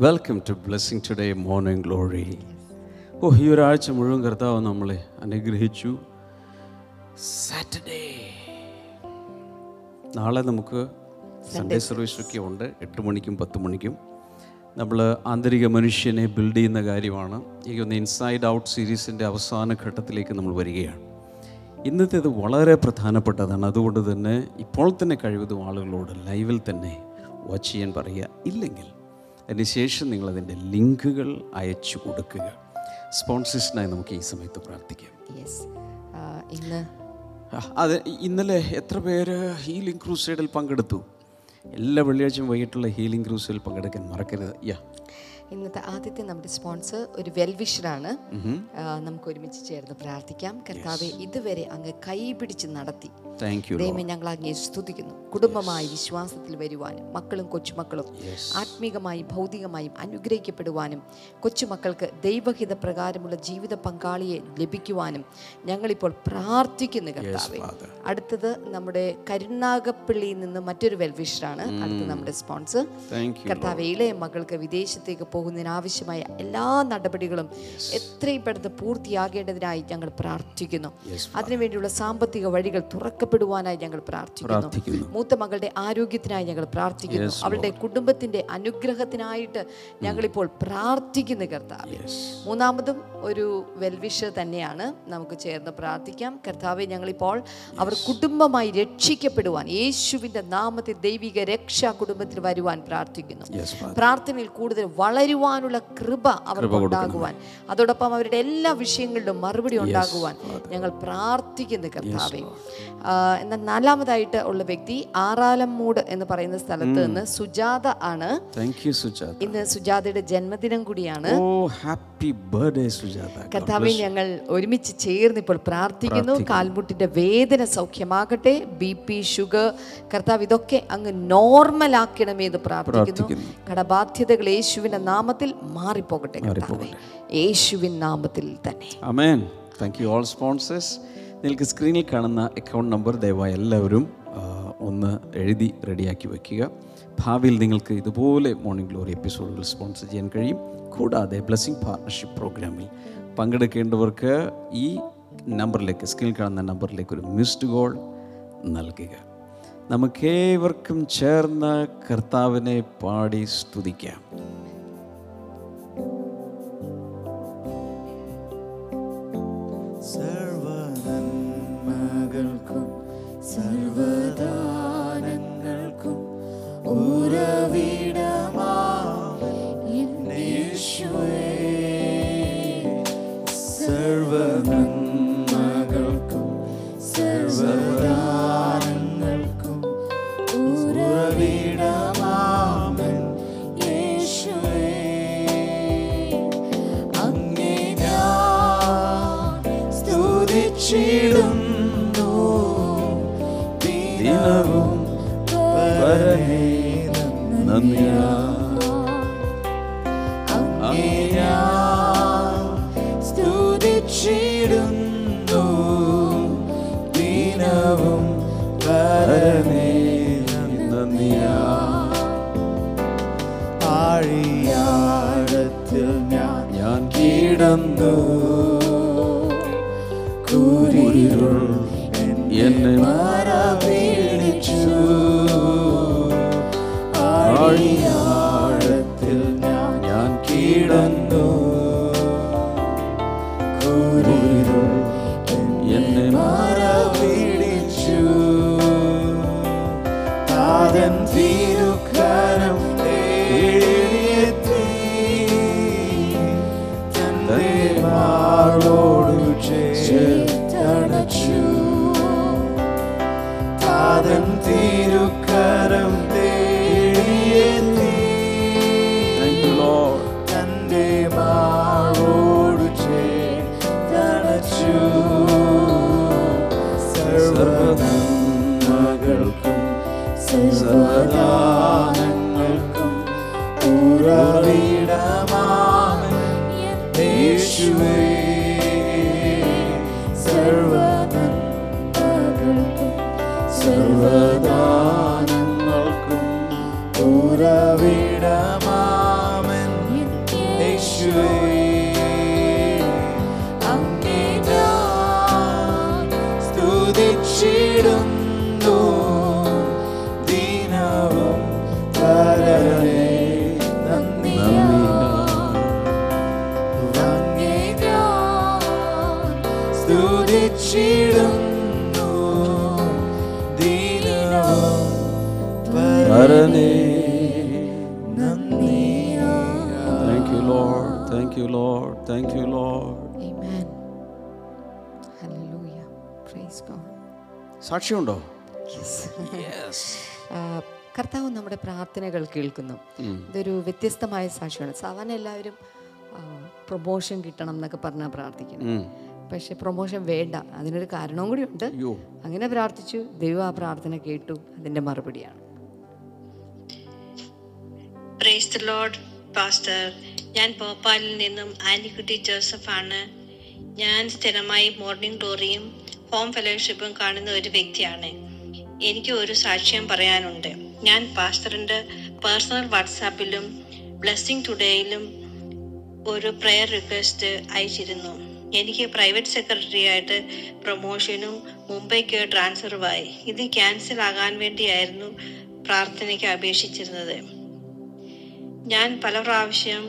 Welcome to blessing today morning glory ഓ ഈ ഒരാഴ്ച മുഴുവൻ കർത്താവ് നമ്മളെ അനുഗ്രഹിച്ചു. സാറ്റർഡേ നാളെ നമുക്ക് സൺഡേ സർവീസൊക്കെ ഉണ്ട്. എട്ട് മണിക്കും പത്ത് മണിക്കും. നമ്മൾ ആന്തരിക മനുഷ്യനെ ബിൽഡ് ചെയ്യുന്ന കാര്യമാണ്. ഈ ഒന്ന് ഇൻസൈഡ് ഔട്ട് സീരീസിന്റെ അവസാന ഘട്ടത്തിലേക്ക് നമ്മൾ വരികയാണ്. ഇന്നത്തേത് വളരെ പ്രധാനപ്പെട്ടതാണ്. അതുകൊണ്ട് തന്നെ ഇപ്പോൾ തന്നെ കഴിവതും ആളുകളോട് ലൈവിൽ തന്നെ വാച്ച് ചെയ്യാൻ പറയുക. ഇല്ലെങ്കിൽ അതിനുശേഷം നിങ്ങളതിന്റെ ലിങ്കുകൾ അയച്ചു കൊടുക്കുക. സ്പോൺസേഴ്സിനായി നമുക്ക് ഈ സമയത്ത് പ്രാർത്ഥിക്കാം. ഇന്ന് അതെ ഇന്നലെ എത്ര പേര് ഹീലിംഗ് ക്രൂസൈഡിൽ പങ്കെടുത്തു? എല്ലാ വെള്ളിയാഴ്ചയും വൈകിട്ടുള്ള ഹീലിംഗ് ക്രൂസൈഡിൽ പങ്കെടുക്കാൻ മറക്കരുത്. യാ. ഇന്നത്തെ ആദ്യത്തെ നമ്മുടെ സ്പോൺസർ ഒരു വെൽവിഷറാണ് നമുക്ക് ഒരുമിച്ച് ചേർന്ന് പ്രാർത്ഥിക്കാം. കർത്താവെ ഇതുവരെ അങ്ങ് കൈപിടിച്ച് നടത്തി. ദൈവം ഞങ്ങൾ അങ്ങേ സ്തുതിക്കുന്നു. കുടുംബമായി വിശ്വാസത്തിൽ വരുവാനും മക്കളും കൊച്ചുമക്കളും ആത്മീകമായും ഭൗതികമായും അനുഗ്രഹിക്കപ്പെടുവാനും കൊച്ചുമക്കൾക്ക് ദൈവഹിത പ്രകാരമുള്ള ജീവിത പങ്കാളിയെ ലഭിക്കുവാനും ഞങ്ങളിപ്പോൾ പ്രാർത്ഥിക്കുന്നു കർത്താവെ. അടുത്തത് നമ്മുടെ കരുണാകപ്പള്ളിയിൽ നിന്ന് മറ്റൊരു വെൽവിഷറാണ് അടുത്ത നമ്മുടെ സ്പോൺസർ. കർത്താവ് ഇളയ മകൾക്ക് വിദേശത്തേക്ക് പോകുന്നതിനാവശ്യമായ എല്ലാ നടപടികളും എത്രയും പെട്ടെന്ന് പൂർത്തിയാകേണ്ടതിനായി ഞങ്ങൾ പ്രാർത്ഥിക്കുന്നു. അതിനുവേണ്ടിയുള്ള സാമ്പത്തിക വഴികൾ തുറക്കപ്പെടുവാനായി ഞങ്ങൾ പ്രാർത്ഥിക്കുന്നു. മൂത്ത മകളുടെ ആരോഗ്യത്തിനായി ഞങ്ങൾ പ്രാർത്ഥിക്കുന്നു. അവളുടെ കുടുംബത്തിന്റെ അനുഗ്രഹത്തിനായിട്ട് ഞങ്ങളിപ്പോൾ പ്രാർത്ഥിക്കുന്നു കർത്താവ്. മൂന്നാമതും ഒരു വെൽവിഷ് തന്നെയാണ്. നമുക്ക് ചേർന്ന് പ്രാർത്ഥിക്കാം. കർത്താവെ ഞങ്ങളിപ്പോൾ അവർ കുടുംബമായി രക്ഷിക്കപ്പെടുവാൻ യേശുവിന്റെ നാമത്തിൽ ദൈവിക രക്ഷ കുടുംബത്തിൽ വരുവാൻ പ്രാർത്ഥിക്കുന്നു. പ്രാർത്ഥനയിൽ കൂടുതൽ വളരുവാനുള്ള കൃപ അവർക്ക് ഉണ്ടാകുവാൻ. അതോടൊപ്പം അവരുടെ എല്ലാ വിഷയങ്ങളിലും മറുപടി ഉണ്ടാകുവാൻ ഞങ്ങൾ പ്രാർത്ഥിക്കുന്നു കർത്താവെ. എന്നാൽ നാലാമതായിട്ട് ഉള്ള വ്യക്തി ആറാലമ്മൂട് എന്ന് പറയുന്ന സ്ഥലത്ത് നിന്ന് സുജാത ആണ്. ഇന്ന് സുജാതയുടെ ജന്മദിനം കൂടിയാണ്. സുജാത. കർത്താവെ ഞങ്ങൾ ഒരുമിച്ച് ചേർന്ന് ഇപ്പോൾ പ്രാർത്ഥിക്കുന്നു. കാൽമുട്ടിന്റെ വേദന സൗഖ്യമാകട്ടെ. ബി പി ഷുഗർ കർത്താവ് ഇതൊക്കെ അങ്ങ് നോർമൽ ആക്കണമേ എന്ന് പ്രാർത്ഥിക്കുന്നു. കടബാധ്യതകൾ യേശുവിന്റെ നാമത്തിൽ മാറിപ്പോകട്ടെ യേശുവിൻ നാമത്തിൽ തന്നെ. Amen thank you all sponsors നിങ്ങൾക്ക് സ്ക്രീനിൽ കാണുന്ന അക്കൗണ്ട് നമ്പർ ദയവായി എല്ലാവരും ഒന്ന് എഴുതി റെഡിയാക്കി വയ്ക്കുക ഭാവിയിൽ നിങ്ങൾക്ക് ഇതുപോലെ മോർണിംഗ് ഗ്ലോറി എപ്പിസോഡുകൾ സ്പോൺസർ ചെയ്യാൻ കഴിയും. കൂടാതെ ബ്ലസ്സിംഗ് പാർട്ണർഷിപ്പ് പ്രോഗ്രാമിൽ പങ്കെടുക്കേണ്ടവർക്ക് ഈ നമ്പറിലേക്ക് സ്ക്രീനിൽ കാണുന്ന നമ്പറിലേക്ക് ഒരു മിസ്ഡ് കോൾ നൽകുക. നമുക്കേവർക്കും ചേർന്ന് കർത്താവിനെ പാടി സ്തുതിക്കാം. സർവനന്മകൾക്കും സർവദാനങ്ങൾക്കും ഉറവിടമായേശുവേ സർവനന്മകൾക്കും Lord you, Lord. Amen. Hallelujah. Praise God. സാക്ഷിയുണ്ടോ കർത്താവ് നമ്മുടെ പ്രാർത്ഥനകൾ കേൾക്കുന്നു. ഇതൊരു വ്യത്യസ്തമായ സാക്ഷിയാണ് സാധാരണ എല്ലാവരും പ്രൊമോഷൻ കിട്ടണം എന്നൊക്കെ പറഞ്ഞാൽ പ്രാർത്ഥിക്കുന്നു പക്ഷെ പ്രൊമോഷൻ വേണ്ട. അതിനൊരു കാരണവും കൂടി ഉണ്ട്. അങ്ങനെ പ്രാർത്ഥിച്ചു. ദൈവം ആ പ്രാർത്ഥന കേട്ടു. അതിന്റെ മറുപടിയാണ്. Praise the Lord pastor. ഞാൻ ഭോപ്പാലിൽ നിന്നും ആനിക്കുട്ടി ജോസഫാണ്. ഞാൻ സ്ഥിരമായി മോർണിംഗ് ഗ്ലോറിയും ഹോം ഫെലോഷിപ്പും കാണുന്ന ഒരു വ്യക്തിയാണ്. എനിക്ക് ഒരു സാക്ഷ്യം പറയാനുണ്ട്. ഞാൻ പാസ്റ്ററിന്റെ പേഴ്സണൽ വാട്സാപ്പിലും ബ്ലെസ്സിങ് ടുഡേയിലും ഒരു പ്രെയർ റിക്വസ്റ്റ് അയച്ചിരുന്നു. എനിക്ക് പ്രൈവറ്റ് സെക്രട്ടറി ആയിട്ട് പ്രൊമോഷനും മുംബൈക്ക് ട്രാൻസ്ഫറുമായി. ഇത് ക്യാൻസൽ ആകാൻ വേണ്ടിയായിരുന്നു പ്രാർത്ഥനയ്ക്ക് അപേക്ഷിച്ചിരുന്നത്. ഞാൻ പല പ്രാവശ്യം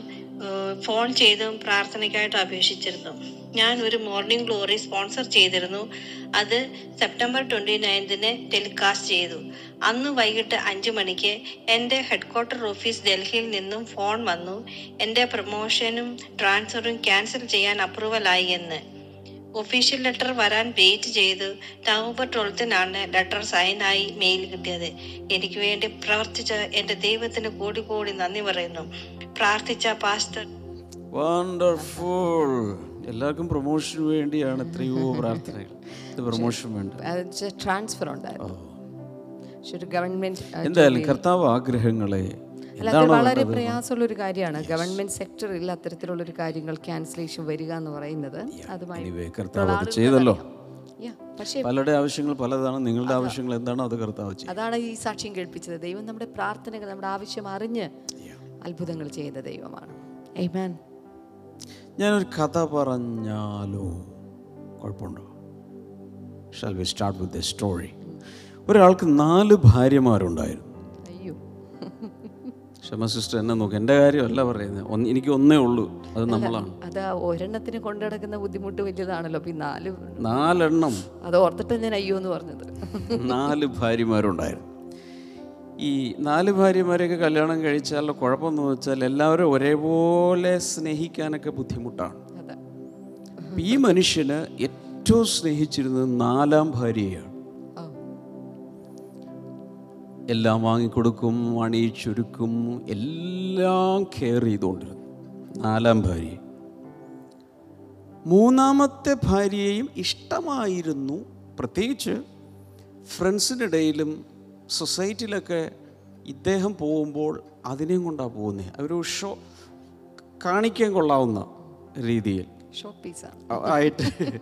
ഫോൺ ചെയ്തും പ്രാർത്ഥനയ്ക്കായിട്ട് അപേക്ഷിച്ചിരുന്നു. ഞാൻ ഒരു മോർണിംഗ് ഗ്ലോറി സ്പോൺസർ ചെയ്തിരുന്നു. അത് സെപ്റ്റംബർ ട്വന്റി നയൻതിന് ടെലികാസ്റ്റ് ചെയ്തു. അന്ന് വൈകിട്ട് അഞ്ചു മണിക്ക് എന്റെ ഹെഡ്ക്വാർട്ടർ ഓഫീസ് ഡൽഹിയിൽ നിന്നും ഫോൺ വന്നു. എന്റെ പ്രൊമോഷനും ട്രാൻസ്ഫറും ക്യാൻസൽ ചെയ്യാൻ അപ്രൂവലായി എന്ന്. ഒഫീഷ്യൽ ലെറ്റർ വരാൻ വെയിറ്റ് ചെയ്ത് നവംബർ ട്വൽത്തിനാണ് ലെറ്റർ സൈനായി മെയിൽ കിട്ടിയത്. എനിക്ക് വേണ്ടി പ്രവർത്തിച്ച എന്റെ ദൈവത്തിന് കൂടി കൂടി നന്ദി പറയുന്നു. പ്രാർത്ഥിച്ച പാസ്റ്റർ വണ്ടർഫുൾ എല്ലാവർക്കും പ്രൊമോഷന് വേണ്ടിയാണ് എത്രയോ പ്രാർത്ഥനകൾ. ഇത് പ്രൊമോഷൻ വേണ്ട. ട്രാൻസ്ഫർ ഉണ്ടായിരുന്നു. എന്തായാലും കർത്താവ് ആഗ്രഹങ്ങളെ അല്ല അത് വളരെ പ്രയാസമുള്ള ഒരു കാര്യമാണ്. ഗവൺമെന്റ് സെക്ടറിൽ അത്തരത്തിലുള്ള ഒരു കാര്യങ്ങൾ ക്യാൻസലേഷൻ വരിക എന്ന് പറയുന്നത് അതുമായി ചെയ്തല്ലോ. പലരുടെ ആവശ്യങ്ങൾ പലതാണ് നിങ്ങളുടെ ആവശ്യങ്ങൾ എന്താണോ അത് കർത്താവ് അതാണ് ഈ സാക്ഷ്യം കേൾപ്പിച്ചത്. ദൈവം നമ്മുടെ പ്രാർത്ഥനകൾ നമ്മുടെ ആവശ്യം അറിഞ്ഞ് അത്ഭുതങ്ങൾ ചെയ്ത ദൈവമാണ്. ഞാൻ ഞാനൊരു കഥ പറഞ്ഞാലോ? കുഴപ്പമുണ്ടോ? Shall we start with a story ഒരാൾക്ക് നാല് ഭാര്യമാരുണ്ടായിരുന്നു. ക്ഷമ സിസ്റ്റർ എന്നെ നോക്ക്. എന്റെ കാര്യമല്ല പറയുന്നത്. എനിക്ക് ഒന്നേ ഉള്ളൂ. അത് നമ്മളാണ്. അത് ഒരെണ്ണത്തിന് കൊണ്ടുനടക്കുന്ന ബുദ്ധിമുട്ട് വലിയതാണല്ലോ ഈ നാല് നാലെണ്ണം. അത് ഓർത്തിട്ട് ഞാൻ അയ്യോ എന്ന് പറഞ്ഞത്. നാല് ഭാര്യമാരുണ്ടായിരുന്നു. ഈ നാല് ഭാര്യമാരെയൊക്കെ കല്യാണം കഴിച്ചാലുള്ള കുഴപ്പമെന്ന് വെച്ചാൽ എല്ലാവരും ഒരേപോലെ സ്നേഹിക്കാനൊക്കെ ബുദ്ധിമുട്ടാണ്. ഈ മനുഷ്യന് ഏറ്റവും സ്നേഹിച്ചിരുന്നത് നാലാം ഭാര്യയാണ്. എല്ലാം വാങ്ങിക്കൊടുക്കും അണിയിച്ചൊരുക്കും എല്ലാം കെയർ ചെയ്തുകൊണ്ടിരുന്നു. നാലാം ഭാര്യ. മൂന്നാമത്തെ ഭാര്യയെയും ഇഷ്ടമായിരുന്നു. പ്രത്യേകിച്ച് ഫ്രണ്ട്സിന്റെ ഇടയിലും സൊസൈറ്റിയിലൊക്കെ ഇദ്ദേഹം പോകുമ്പോൾ അതിനെയും കൊണ്ടാണ് പോകുന്നത് ഒരു ഷോ കാണിക്കാൻ കൊള്ളാവുന്ന രീതിയിൽ ആയിട്ട്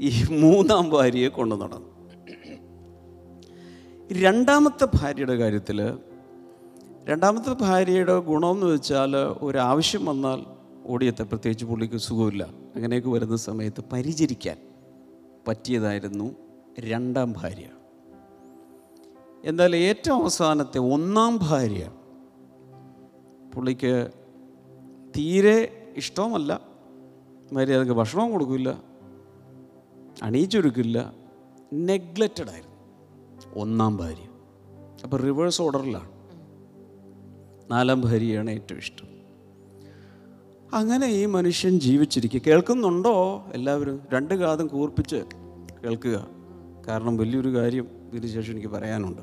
ഈ മൂന്നാം ഭാര്യയെ കൊണ്ടു നടന്നു രണ്ടാമത്തെ ഭാര്യയുടെ കാര്യത്തിൽ രണ്ടാമത്തെ ഭാര്യയുടെ ഗുണമെന്ന് വെച്ചാൽ ഒരാവശ്യം വന്നാൽ ഓടിയത്തെ പ്രത്യേകിച്ച് പുള്ളിക്ക് സുഖമില്ല. അങ്ങനെയൊക്കെ വരുന്ന സമയത്ത് പരിചരിക്കാൻ പറ്റിയതായിരുന്നു രണ്ടാം ഭാര്യ. എന്നാൽ ഏറ്റവും അവസാനത്തെ ഒന്നാം ഭാര്യ പുള്ളിക്ക് തീരെ ഇഷ്ടവുമല്ല. മര്യാദയ്ക്ക് ഭക്ഷണവും കൊടുക്കില്ല. അണിയിച്ചൊരുക്കില്ല നെഗ്ലക്റ്റഡ് ആയിരുന്നു. ഒന്നാം ഭാര്യ. അപ്പോൾ റിവേഴ്സ് ഓർഡറിലാണ് നാലാം ഭാര്യയാണ് ഏറ്റവും ഇഷ്ടം. അങ്ങനെ ഈ മനുഷ്യൻ ജീവിച്ചിരിക്കുക കേൾക്കുന്നുണ്ടോ? എല്ലാവരും രണ്ട് കാതും കൂർപ്പിച്ച് കേൾക്കുക. കാരണം വലിയൊരു കാര്യം ഇതിന് ശേഷം എനിക്ക് പറയാനുണ്ട്.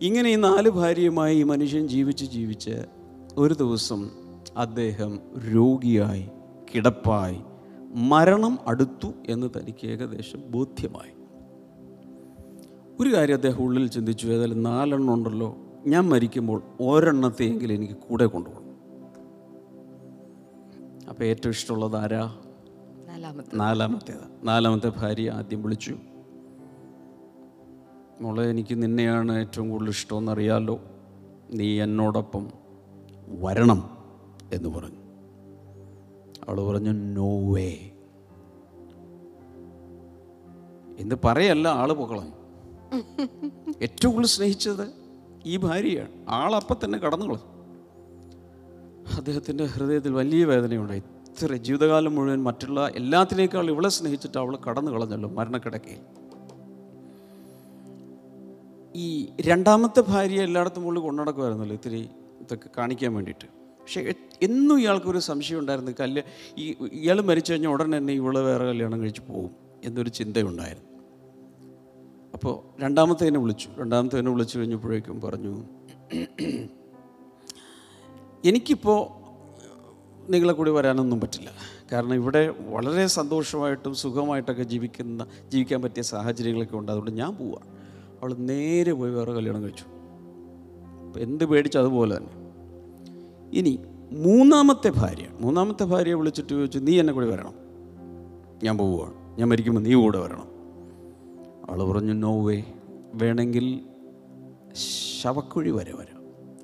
ഇങ്ങനെ ഈ നാല് ഭാര്യയുമായി ഈ മനുഷ്യൻ ജീവിച്ച് ജീവിച്ച് ഒരു ദിവസം അദ്ദേഹം രോഗിയായി കിടപ്പായി മരണം അടുത്തു എന്ന് തനിക്ക് ഏകദേശം ബോധ്യമായി. ഒരു കാര്യം അദ്ദേഹം ഉള്ളിൽ ചിന്തിച്ചു ഏതായാലും നാലെണ്ണം ഉണ്ടല്ലോ. ഞാൻ മരിക്കുമ്പോൾ ഒരെണ്ണത്തെയെങ്കിലും എനിക്ക് കൂടെ കൊണ്ടുപോകണം. അപ്പോൾ ഏറ്റവും ഇഷ്ടമുള്ളത് ആരാ? നാലാമത്തെ. നാലാമത്തേത് നാലാമത്തെ ഭാര്യ ആദ്യം വിളിച്ചു. മോളെ എനിക്ക് നിന്നെയാണ് ഏറ്റവും കൂടുതൽ ഇഷ്ടമെന്ന് അറിയാലോ നീ എന്നോടൊപ്പം വരണം എന്ന് പറഞ്ഞു. അവൾ പറഞ്ഞു നോ വേ എന്ന് പറയല്ല ആൾ പൊക്കളഞ്ഞു. ഏറ്റവും കൂടുതൽ സ്നേഹിച്ചത് ഈ ഭാര്യയാണ്. ആളപ്പം തന്നെ കടന്നു കളഞ്ഞു അദ്ദേഹത്തിന്റെ ഹൃദയത്തിൽ വലിയ വേദനയുണ്ടായി. ഇത്ര ജീവിതകാലം മുഴുവൻ മറ്റുള്ള എല്ലാത്തിനേക്കാൾ ഇവളെ സ്നേഹിച്ചിട്ട് അവൾ കടന്നു കളഞ്ഞല്ലോ മരണക്കിടക്കയിൽ. ഈ രണ്ടാമത്തെ ഭാര്യ എല്ലായിടത്തും ഉള്ളിൽ കൊണ്ടുനടക്കുമായിരുന്നല്ലോ ഇത്തിരി ഇതൊക്കെ കാണിക്കാൻ വേണ്ടിയിട്ട്. പക്ഷേ എന്നും ഇയാൾക്കൊരു സംശയം ഉണ്ടായിരുന്നു. കല്യാ ഈ ഇയാൾ മരിച്ചു കഴിഞ്ഞാൽ ഉടനെ തന്നെ ഇവളെ വേറെ കല്യാണം കഴിച്ച് പോകും എന്നൊരു ചിന്തയുണ്ടായിരുന്നു. അപ്പോൾ രണ്ടാമത്തേനെ വിളിച്ചു. രണ്ടാമത്തെ രണ്ടാമത്തേനെ വിളിച്ചു കഴിഞ്ഞപ്പോഴേക്കും പറഞ്ഞു എനിക്കിപ്പോൾ നിങ്ങളെ കൂടി വരാനൊന്നും പറ്റില്ല. കാരണം ഇവിടെ വളരെ സന്തോഷമായിട്ടും സുഖമായിട്ടൊക്കെ ജീവിക്കുന്ന ജീവിക്കാൻ പറ്റിയ സാഹചര്യങ്ങളൊക്കെ ഉണ്ട്. അതുകൊണ്ട് ഞാൻ പോവാം. അവൾ നേരെ പോയി വേറെ കല്യാണം കഴിച്ചു. എന്ത് പേടിച്ചു അതുപോലെ തന്നെ. ഇനി മൂന്നാമത്തെ ഭാര്യ മൂന്നാമത്തെ ഭാര്യയെ വിളിച്ചിട്ട് ചോദിച്ചു നീ എന്നെ കൂടി വരണം. ഞാൻ പോവുകയാണ് ഞാൻ മരിക്കുമ്പോൾ നീ കൂടെ വരണം. അവൾ പറഞ്ഞു നോവേ വേണമെങ്കിൽ ശവക്കുഴി വരെ വരാം.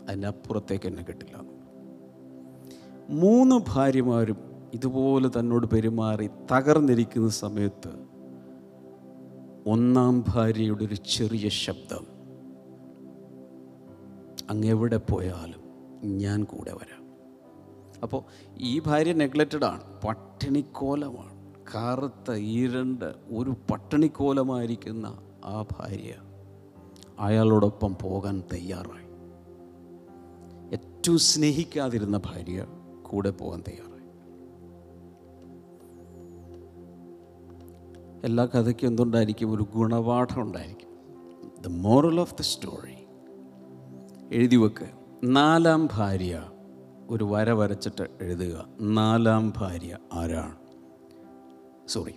അതിനപ്പുറത്തേക്ക് എന്നെ കിട്ടില്ല. മൂന്ന് ഭാര്യമാരും ഇതുപോലെ തന്നോട് പെരുമാറി തകർന്നിരിക്കുന്ന സമയത്ത് ഒന്നാം ഭാര്യയുടെ ഒരു ചെറിയ ശബ്ദം. അങ്ങെവിടെ പോയാലും ഞാൻ കൂടെ വരാം. അപ്പോൾ ഈ ഭാര്യ നെഗ്ലക്റ്റഡാണ് ആണ്. പട്ടിണിക്കോലമാണ് കറുത്ത ഈരണ്ട് ഒരു പട്ടിണിക്കോലമായിരിക്കുന്ന ആ ഭാര്യ അയാളോടൊപ്പം പോകാൻ തയ്യാറായി. ഏറ്റവും സ്നേഹിക്കാതിരുന്ന ഭാര്യ കൂടെ പോകാൻ തയ്യാറായി. എല്ലാ കഥയ്ക്കും എന്തുണ്ടായിരിക്കും? ഒരു ഗുണപാഠം ഉണ്ടായിരിക്കും. The moral of the story എഴുതി വെക്ക്. നാലാം ഭാര്യ. ഒരു വര വരച്ചിട്ട് എഴുതുക. നാലാം ഭാര്യ ആരാണ്? സോറി.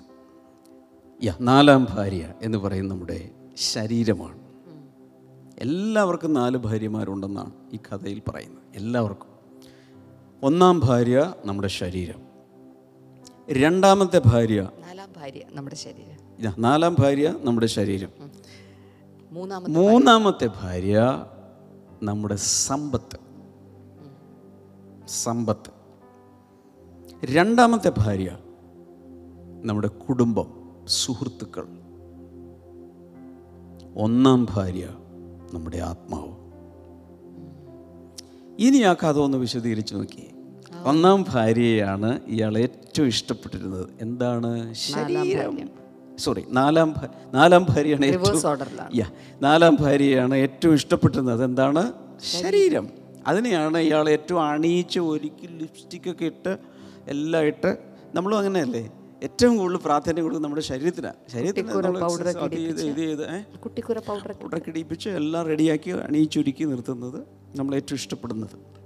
യാ നാലാം ഭാര്യ എന്ന് പറയുന്ന നമ്മുടെ ശരീരമാണ്. എല്ലാവർക്കും നാല് ഭാര്യമാരുണ്ടെന്നാണ് ഈ കഥയിൽ പറയുന്നത്. എല്ലാവർക്കും. ഒന്നാം ഭാര്യ നമ്മുടെ ശരീരം. രണ്ടാമത്തെ ഭാര്യ. നാലാം ഭാര്യ നമ്മുടെ ശരീരം. നാലാം ഭാര്യ നമ്മുടെ ശരീരം. മൂന്നാമത്തെ ഭാര്യ. നമ്മുടെ സമ്പത്ത്. സമ്പത്ത്. രണ്ടാമത്തെ ഭാര്യ നമ്മുടെ കുടുംബം സുഹൃത്തുക്കൾ. ഒന്നാം ഭാര്യ നമ്മുടെ ആത്മാവ്. ഇനി ആ കഥ ഒന്ന് വിശദീകരിച്ച് നോക്കിയേ. ഒന്നാം ഭാര്യയാണ് ഇയാൾ ഏറ്റവും ഇഷ്ടപ്പെട്ടിരുന്നത്. എന്താണ്? ശരീരം. സോറി നാലാം നാലാം ഭാര്യയാണ് ഏറ്റവും നാലാം ഭാര്യയാണ് ഏറ്റവും ഇഷ്ടപ്പെട്ടിരുന്നത്. എന്താണ്? ശരീരം. അതിനെയാണ് ഇയാൾ ഏറ്റവും അണിയിച്ച് ഒരുക്കി ലിപ്സ്റ്റിക്കൊക്കെ ഇട്ട് എല്ലാം ഇട്ട് നമ്മളും അങ്ങനെയല്ലേ? ഏറ്റവും കൂടുതൽ പ്രാധാന്യം കൊടുക്കുന്നത് നമ്മുടെ ശരീരത്തിനാണ് ശരീരത്തിന് പൗഡറൊക്കെ ഇടിപ്പിച്ച് എല്ലാം റെഡിയാക്കി അണിയിച്ചൊരുക്കി നിർത്തുന്നത് നമ്മൾ ഏറ്റവും ഇഷ്ടപ്പെടുന്നത്.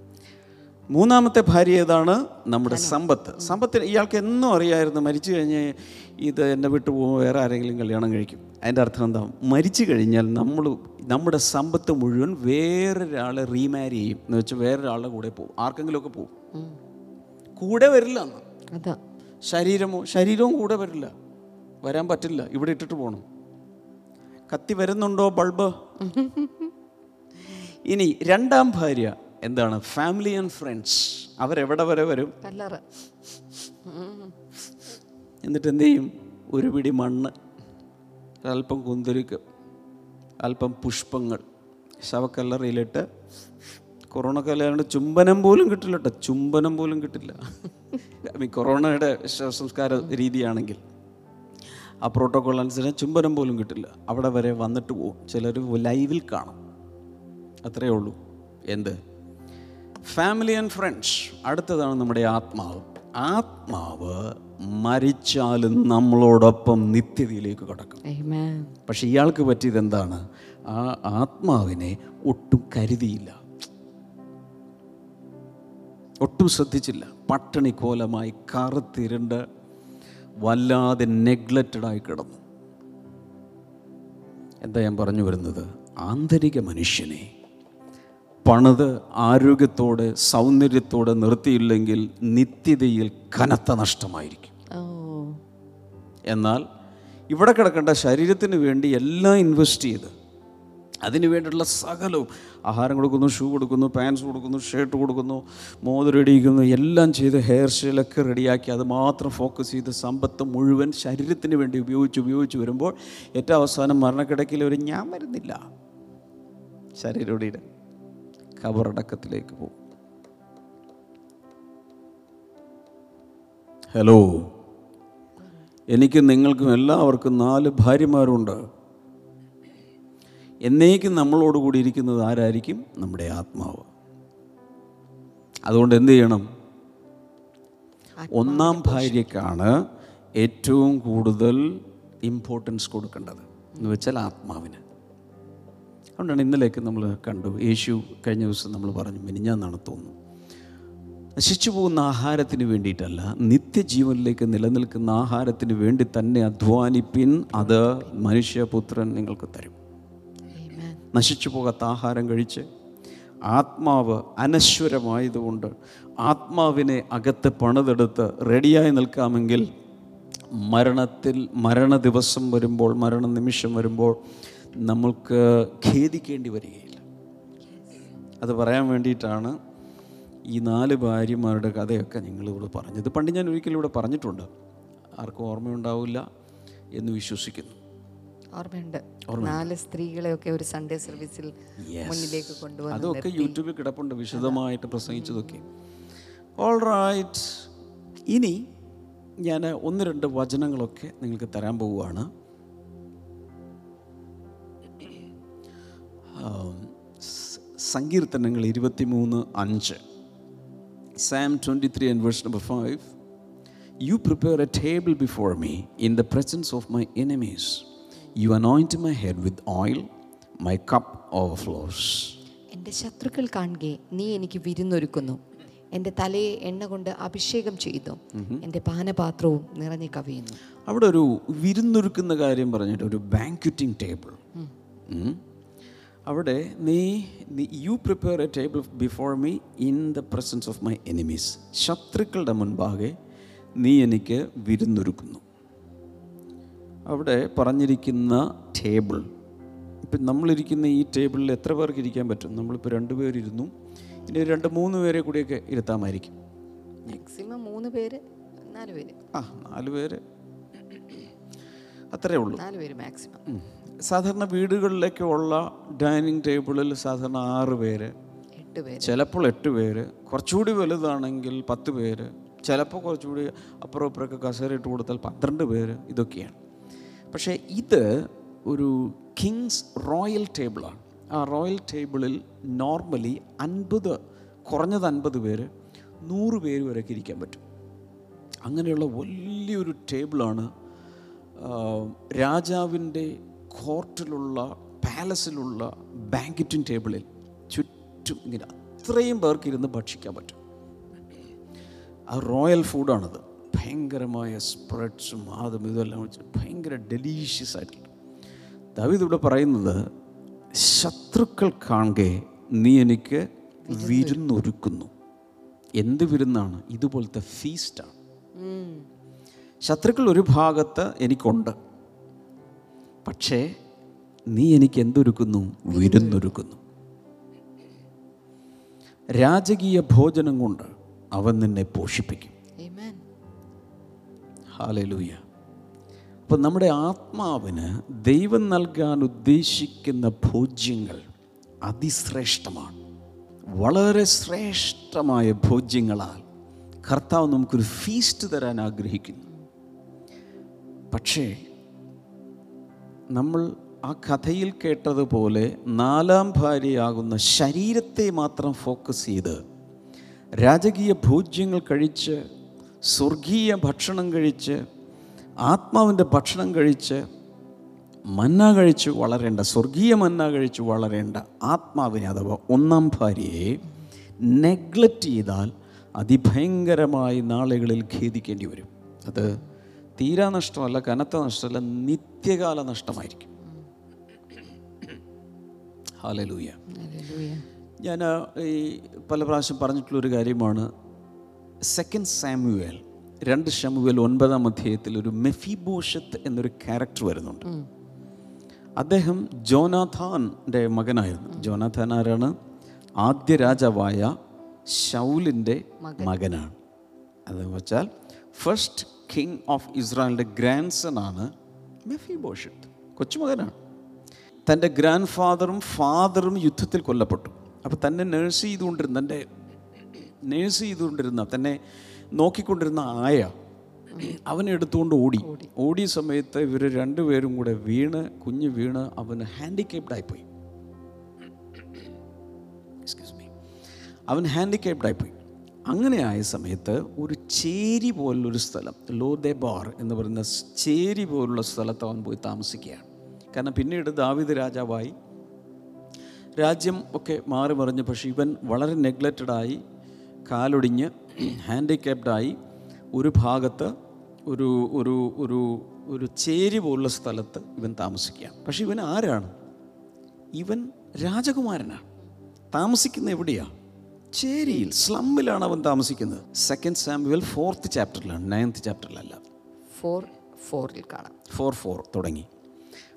മൂന്നാമത്തെ ഭാര്യ ഏതാണ്? നമ്മുടെ സമ്പത്ത്. സമ്പത്തിന് ഇയാൾക്ക് എന്നും അറിയായിരുന്നു മരിച്ചു കഴിഞ്ഞ് ഇത് എന്നെ വിട്ടു പോകുമ്പോൾ വേറെ ആരെങ്കിലും കല്യാണം കഴിക്കും. അതിന്റെ അർത്ഥം എന്താ? മരിച്ചു കഴിഞ്ഞാൽ നമ്മൾ നമ്മുടെ സമ്പത്ത് മുഴുവൻ വേറൊരാളെ റീമാരി ചെയ്യും. എന്ന് വെച്ചാൽ വേറൊരാളുടെ കൂടെ പോകും. ആർക്കെങ്കിലുമൊക്കെ പോകും. കൂടെ വരില്ല അതാ. ശരീരമോ ശരീരവും കൂടെ വരില്ല. വരാൻ പറ്റില്ല. ഇവിടെ ഇട്ടിട്ട് പോകണം കത്തി വരുന്നുണ്ടോ ബൾബ്? ഇനി രണ്ടാം ഭാര്യ എന്താണ്? ഫാമിലി ആൻഡ് ഫ്രണ്ട്സ് അവരെവിടെ വരെ വരും? എന്നിട്ട് എന്ത് ചെയ്യും? ഒരു പിടി മണ്ണ് അല്പം കുന്തിരിക്ക് അല്പം പുഷ്പങ്ങൾ ശവക്കല്ലറയിലിട്ട് കൊറോണ കാലമായതുകൊണ്ട് ചുംബനം പോലും കിട്ടില്ല കേട്ടോ ചുംബനം പോലും കിട്ടില്ല. കൊറോണയുടെ ശവസംസ്കാര രീതിയാണെങ്കിൽ ആ പ്രോട്ടോകോൾ അനുസരിച്ച് ചുംബനം പോലും കിട്ടില്ല. അവിടെ വരെ വന്നിട്ട് പോകും ചിലർ ലൈവിൽ കാണും. അത്രയേ ഉള്ളൂ. എന്ത്? ഫാമിലി ആൻഡ് ഫ്രണ്ട്സ് അടുത്തതാണ് നമ്മുടെ ആത്മാവ്. ആത്മാവ് മരിച്ചാലും നമ്മളോടൊപ്പം നിത്യതയിലേക്ക് കടക്കും. പക്ഷെ ഇയാൾക്ക് പറ്റിയത് എന്താണ്? ആ ആത്മാവിനെ ഒട്ടും കരുതിയില്ല. ഒട്ടും ശ്രദ്ധിച്ചില്ല. പട്ടിണി കോലമായി കറുത്തിരുണ്ട് വല്ലാതെ നെഗ്ലക്റ്റഡായി കിടന്നു. എന്താ ഞാൻ പറഞ്ഞു വരുന്നത്? ആന്തരിക മനുഷ്യനെ. പണിത് ആരോഗ്യത്തോടെ സൗന്ദര്യത്തോടെ നിർത്തിയില്ലെങ്കിൽ നിത്യതയിൽ കനത്ത നഷ്ടമായിരിക്കും. എന്നാൽ ഇവിടെ കിടക്കേണ്ട ശരീരത്തിന് വേണ്ടി എല്ലാം ഇൻവെസ്റ്റ് ചെയ്ത് അതിന് വേണ്ടിയിട്ടുള്ള സകലവും ആഹാരം കൊടുക്കുന്നു ഷൂ കൊടുക്കുന്നു പാൻസ് കൊടുക്കുന്നു ഷർട്ട് കൊടുക്കുന്നു മോതിരടിക്കുന്നു എല്ലാം ചെയ്ത് ഹെയർ സ്റ്റൈലൊക്കെ റെഡിയാക്കി അത് മാത്രം ഫോക്കസ് ചെയ്ത് സമ്പത്ത് മുഴുവൻ ശരീരത്തിന് വേണ്ടി ഉപയോഗിച്ച് ഉപയോഗിച്ച് വരുമ്പോൾ ഏറ്റവും അവസാനം മരണക്കിടക്കിൽ ഒരു ഞാൻ വരുന്നില്ല. ശരീരയുടെ കബറടക്കത്തിലേക്ക് പോകും. ഹലോ എനിക്ക് നിങ്ങൾക്കും എല്ലാവർക്കും നാല് ഭാര്യമാരുണ്ട്. എന്നേക്കും നമ്മളോട് കൂടി ഇരിക്കുന്നത് ആരായിരിക്കും? നമ്മുടെ ആത്മാവ്. അതുകൊണ്ട് എന്ത് ചെയ്യണം? ഒന്നാം ഭാര്യക്കാണ് ഏറ്റവും കൂടുതൽ ഇമ്പോർട്ടൻസ് കൊടുക്കേണ്ടത്. എന്ന് വെച്ചാൽ ആത്മാവിന്. അതുകൊണ്ടാണ് ഇന്നലേക്ക് നമ്മൾ കണ്ടു. യേശു കഴിഞ്ഞ ദിവസം നമ്മൾ പറഞ്ഞു മിനിഞ്ഞാന്നാണ് തോന്നുന്നു. നശിച്ചു പോകുന്ന ആഹാരത്തിന് വേണ്ടിയിട്ടല്ല നിത്യജീവനിലേക്ക് നിലനിൽക്കുന്ന ആഹാരത്തിന് വേണ്ടി തന്നെ അധ്വാനിപ്പിൻ അത് മനുഷ്യപുത്രൻ നിങ്ങൾക്ക് തരും. നശിച്ചു പോകാത്ത ആഹാരം കഴിച്ച് ആത്മാവ് അനശ്വരമായതുകൊണ്ട് ആത്മാവിനെ അകത്ത് പണിതെടുത്ത് റെഡിയായി നിൽക്കാമെങ്കിൽ മരണത്തിൽ മരണ ദിവസം വരുമ്പോൾ മരണ നിമിഷം വരുമ്പോൾ നമ്മൾക്ക് ഖേദിക്കേണ്ടി വരികയില്ല. അത് പറയാൻ വേണ്ടിയിട്ടാണ് ഈ നാല് ഭാര്യമാരുടെ കഥയൊക്കെ നിങ്ങളിവിടെ പറഞ്ഞത്. പണ്ട് ഞാൻ ഒരിക്കലും ഇവിടെ പറഞ്ഞിട്ടുണ്ട്. ആർക്കും ഓർമ്മയുണ്ടാവില്ല എന്ന് വിശ്വസിക്കുന്നു. ഓർമ്മയുണ്ട്. നാല് സ്ത്രീകളെയൊക്കെ ഒരു സൺഡേ സർവീസിൽ മുന്നിലേക്ക് കൊണ്ടുവന്നു അതൊക്കെ യൂട്യൂബിൽ കിടപ്പുണ്ട് വിശദമായിട്ട് പ്രസംഗിച്ചതൊക്കെ. ഓൾ റൈറ്റ് ഇനി ഞാൻ ഒന്ന് രണ്ട് വചനങ്ങളൊക്കെ നിങ്ങൾക്ക് തരാൻ പോവുകയാണ്. സങ്കീർത്തനങ്ങൾ ഇരുപത്തി സങ്കീർത്തനങ്ങൾ ഇരുപത്തിമൂന്ന് അഞ്ച്. Psalm twenty three and verse number five you prepare a table before me in the presence of my enemies you anoint my head with oil my cup overflows എന്റെ ശത്രുക്കൾ കാണുകെ നീ എനിക്ക് വിരുന്നൊരുക്കുന്നു. എന്റെ തലയെ എണ്ണ കൊണ്ട് അഭിഷേകം ചെയ്തു. എന്റെ പാനപാത്രവും നിറഞ്ഞു കവിയുന്നു. അവിടെ ഒരു വിരുന്നൊരുക്കുന്ന കാര്യം പറഞ്ഞിട്ട് ഒരു ബാങ്ക്വറ്റിംഗ് ടേബിൾ അവിടെ നീ you prepare a table before me in the presence of my enemies ശത്രുക്കളുടെ മുൻപാകെ നീ എനിക്ക് വിരുന്നൊരുക്കുന്നു. അവിടെ പറഞ്ഞിരിക്കുന്ന ടേബിൾ. ഇപ്പം നമ്മളിരിക്കുന്ന ഈ ടേബിളിൽ എത്ര പേർക്ക് ഇരിക്കാൻ പറ്റും? നമ്മളിപ്പോൾ രണ്ട് പേരിരുന്നു. ഇനി ഒരു രണ്ട് മൂന്ന് പേരെ കൂടിയൊക്കെ ഇരുത്താമായിരിക്കും. മാക്സിമം മൂന്ന് പേര് നാല് പേര്. ആ നാല് പേര്. അത്രേ ഉള്ളൂ. നാല് പേര് മാക്സിമം സാധാരണ വീടുകളിലൊക്കെ ഉള്ള ഡൈനിങ് ടേബിളിൽ സാധാരണ ആറ് പേര്. എട്ട് പേര്. ചിലപ്പോൾ എട്ട് പേര്. കുറച്ചുകൂടി വലുതാണെങ്കിൽ പത്ത് പേര്. ചിലപ്പോൾ കുറച്ചുകൂടി അപ്പുറം ഇപ്പുറമൊക്കെ കസേര ഇട്ട് കൊടുത്താൽ പന്ത്രണ്ട് പേര്. ഇതൊക്കെയാണ്. പക്ഷേ ഇത് ഒരു കിങ്സ് റോയൽ ടേബിളാണ് ആ റോയൽ ടേബിളിൽ നോർമലി അൻപത് കുറഞ്ഞത് അൻപത് പേര് നൂറ് പേര് വരെയൊക്കെ ഇരിക്കാൻ പറ്റും. അങ്ങനെയുള്ള വലിയൊരു ടേബിളാണ് രാജാവിന്റെ കോർട്ടിലുള്ള പാലസിലുള്ള ബാങ്കറ്റിൻ ടേബിളിൽ ചുറ്റും ഇങ്ങനെ അത്രയും പേർക്ക് ഇരുന്ന് ഭക്ഷിക്കാൻ പറ്റും. ആ റോയൽ ഫുഡാണത് ഭയങ്കരമായ സ്പ്രെഡ്സും അതും ഇതെല്ലാം വെച്ച് ഭയങ്കര ഡെലീഷ്യസ് ആയിട്ടുള്ള. ദാവീദ് ഇവിടെ പറയുന്നത് ശത്രുക്കൾ കാണുക നീ എനിക്ക് വിരുന്നൊരുക്കുന്നു. എന്ത് വിരുന്നാണ്? ഇതുപോലത്തെ ഫീസ്റ്റാണ്. ശത്രുക്കൾ ഒരു ഭാഗത്ത് എനിക്കുണ്ട്. പക്ഷേ നീ എനിക്ക് എന്തൊരുക്കുന്നു? വിരുന്നൊരുക്കുന്നു. രാജകീയ ഭോജനം കൊണ്ട് അവൻ നിന്നെ പോഷിപ്പിക്കും. ഹാലലൂയ. അപ്പം നമ്മുടെ ആത്മാവിന് ദൈവം നൽകാൻ ഉദ്ദേശിക്കുന്ന ഭോജ്യങ്ങൾ അതിശ്രേഷ്ഠമാണ്. വളരെ ശ്രേഷ്ഠമായ ഭോജ്യങ്ങളാൽ കർത്താവ് നമുക്കൊരു ഫീസ്റ്റ് തരാൻ ആഗ്രഹിക്കുന്നു. പക്ഷേ നമ്മൾ ആ കഥയിൽ കേട്ടതുപോലെ നാലാം ഭാര്യയാകുന്ന ശരീരത്തെ മാത്രം ഫോക്കസ് ചെയ്ത് രാജകീയ ഭോജ്യങ്ങൾ കഴിച്ച് സ്വർഗീയ ഭക്ഷണം കഴിച്ച് ആത്മാവിന്റെ ഭക്ഷണം കഴിച്ച് മന്ന കഴിച്ച് വളരേണ്ട സ്വർഗീയ മന്ന കഴിച്ച് വളരേണ്ട ആത്മാവിനെ അഥവാ ഒന്നാം ഭാര്യയെ നെഗ്ലക്റ്റ് ചെയ്താൽ അതിഭയങ്കരമായി നാളുകളിൽ ഖേദിക്കേണ്ടി വരും. അത് തീരാ നഷ്ടമല്ല കനത്ത നഷ്ടമല്ല നിത്യകാല നഷ്ടമായിരിക്കും. ഹാലലൂയ Hallelujah. ഞാൻ ഈ പല പ്രാവശ്യം പറഞ്ഞിട്ടുള്ളൊരു കാര്യമാണ്. സെക്കൻഡ് സാമുവേൽ രണ്ട് ഷമുവേൽ ഒൻപതാം അധ്യായത്തിൽ ഒരു മെഫിബോഷത്ത് എന്നൊരു ക്യാരക്ടർ വരുന്നുണ്ട്. അദ്ദേഹം ജോനാഥാന്റെ മകനായിരുന്നു. ജോനാഥാൻ ആരാണ്? ആദ്യ രാജാവായ ഷൗലിന്റെ മകനാണ്. അതെന്ന് വെച്ചാൽ ഫസ്റ്റ് കിങ് ഓഫ് ഇസ്രായേലിന്റെ ഗ്രാൻഡ് സൺ ആണ് മെഫിബോഷത്ത്. കൊച്ചുമകനാണ്. തന്റെ ഗ്രാൻഡ് ഫാദറും ഫാദറും യുദ്ധത്തിൽ കൊല്ലപ്പെട്ടു. അപ്പോൾ തന്നെ നേഴ്സ് ചെയ്തുകൊണ്ടിരുന്ന തന്റെ നേഴ്സ് ചെയ്തുകൊണ്ടിരുന്ന തന്നെ നോക്കിക്കൊണ്ടിരുന്ന ആയ അവനെ എടുത്തുകൊണ്ട് ഓടി. ഓടിയ സമയത്ത് ഇവർ രണ്ടുപേരും കൂടെ വീണ് കുഞ്ഞ് വീണ് അവന് ഹാൻഡിക്കാപ്ഡായിപ്പോയി എക്സ്ക്യൂസ് മീ അവൻ ഹാൻഡിക്കാപ്ഡായിപ്പോയി അങ്ങനെ ആയ സമയത്ത് ഒരു ചേരി പോലുള്ളൊരു സ്ഥലം ലോദെ ബാർ എന്ന് പറയുന്ന ചേരി പോലുള്ള സ്ഥലത്ത് അവൻ പോയി താമസിക്കുകയാണ്. കാരണം പിന്നീട് ദാവിദ് രാജാവായി. രാജ്യം ഒക്കെ മാറി മറിഞ്ഞു പക്ഷേ ഇവൻ വളരെ നെഗ്ലക്റ്റഡായി കാലൊടിഞ്ഞ് ഹാൻഡിക്യാപ്ഡായി ഒരു ഭാഗത്ത് ഒരു ഒരു ഒരു ഒരു ചേരി പോലുള്ള സ്ഥലത്ത് ഇവൻ താമസിക്കുകയാണ്. പക്ഷെ ഇവൻ ആരാണ്? ഇവൻ രാജകുമാരനാണ്. താമസിക്കുന്ന എവിടെയാണ് ചേരിയിൽ സ്ലമ്മിലാണ് അവൻ താമസിക്കുന്നത്. സെക്കൻഡ് സാമ്പിൾ ഫോർത്ത് ചാപ്റ്ററിലാണ് നയൻത്ത് ചാപ്റ്ററിലല്ല ഫോർ ഫോറിൽ കാണാം. ഫോർ ഫോർ തുടങ്ങി.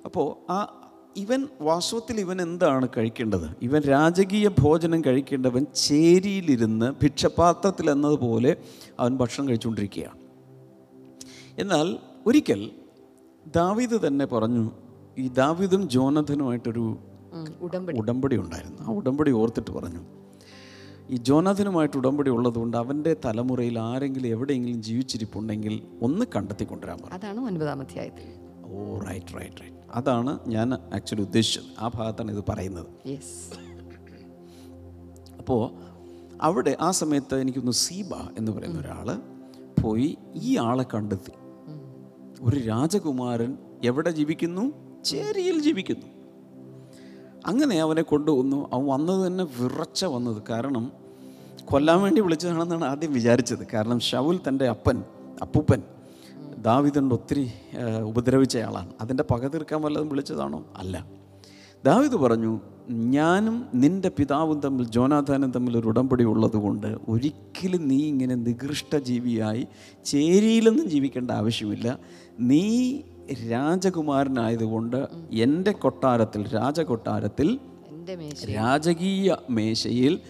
അപ്പോൾ ആ ഇവൻ വാസ്തവത്തിൽ ഇവൻ എന്താണ് കഴിക്കേണ്ടത്? ഇവൻ രാജകീയ ഭോജനം കഴിക്കേണ്ടവൻ ചേരിയിലിരുന്ന് ഭിക്ഷപാത്രത്തിൽ എന്നതുപോലെ അവൻ ഭക്ഷണം കഴിച്ചുകൊണ്ടിരിക്കുകയാണ്. എന്നാൽ ഒരിക്കൽ ദാവീദ് തന്നെ പറഞ്ഞു ഈ ദാവീദും ജോനഥനുമായിട്ടൊരു ഉടമ്പടി. ഉണ്ടായിരുന്നു. ആ ഉടമ്പടി ഓർത്തിട്ട് പറഞ്ഞു ഈ ജോനാഥനുമായിട്ട് ഉടമ്പടി ഉള്ളതുകൊണ്ട് അവന്റെ തലമുറയിൽ ആരെങ്കിലും എവിടെയെങ്കിലും ജീവിച്ചിരിപ്പുണ്ടെങ്കിൽ ഒന്ന് കണ്ടെത്തി കൊണ്ടുവരാൻ പറഞ്ഞു. അതാണ് ഒൻപതാം അധ്യായത്തിൽ. ഓ റൈറ്റ് റൈറ്റ് റൈറ്റ് അതാണ് ഞാൻ ആക്ച്വലി ഉദ്ദേശിച്ചത്. ആ ഭാഗത്താണ് ഇത് പറയുന്നത്. യെസ് അപ്പോൾ അവിടെ ആ സമയത്ത് എനിക്കൊന്ന് സീബ എന്ന് പറയുന്ന ഒരാൾ പോയി ഈ ആളെ കണ്ടെത്തി. ഒരു രാജകുമാരൻ എവിടെ ജീവിക്കുന്നു? ചേരിയിൽ ജീവിക്കുന്നു. അങ്ങനെ അവനെ കൊണ്ടുവന്നു. അവൻ വന്നത് തന്നെ വിറച്ച വന്നത്. കാരണം കൊല്ലാൻ വേണ്ടി വിളിച്ചതാണെന്നാണ് ആദ്യം വിചാരിച്ചത്. കാരണം ഷൗൽ തന്റെ അപ്പൻ അപ്പൂപ്പൻ ദാവിദുണ്ട് ഒത്തിരി ഉപദ്രവിച്ചയാളാണ് അതിന്റെ പക തീർക്കാൻ വല്ലതും വിളിച്ചതാണോ? അല്ല. ദാവിദ് പറഞ്ഞു ഞാനും നിന്റെ പിതാവും തമ്മിൽ ജോനാഥാനും തമ്മിൽ ഒരു ഉടമ്പടി ഉള്ളതുകൊണ്ട് ഒരിക്കലും നീ ഇങ്ങനെ നികൃഷ്ട ജീവിയായി ചേരിയിലൊന്നും ജീവിക്കേണ്ട ആവശ്യമില്ല. നീ രാജകുമാരനായതുകൊണ്ട് എന്റെ കൊട്ടാരത്തിൽ രാജകൊട്ടാരത്തിൽ രാജകീയ മേശയിൽ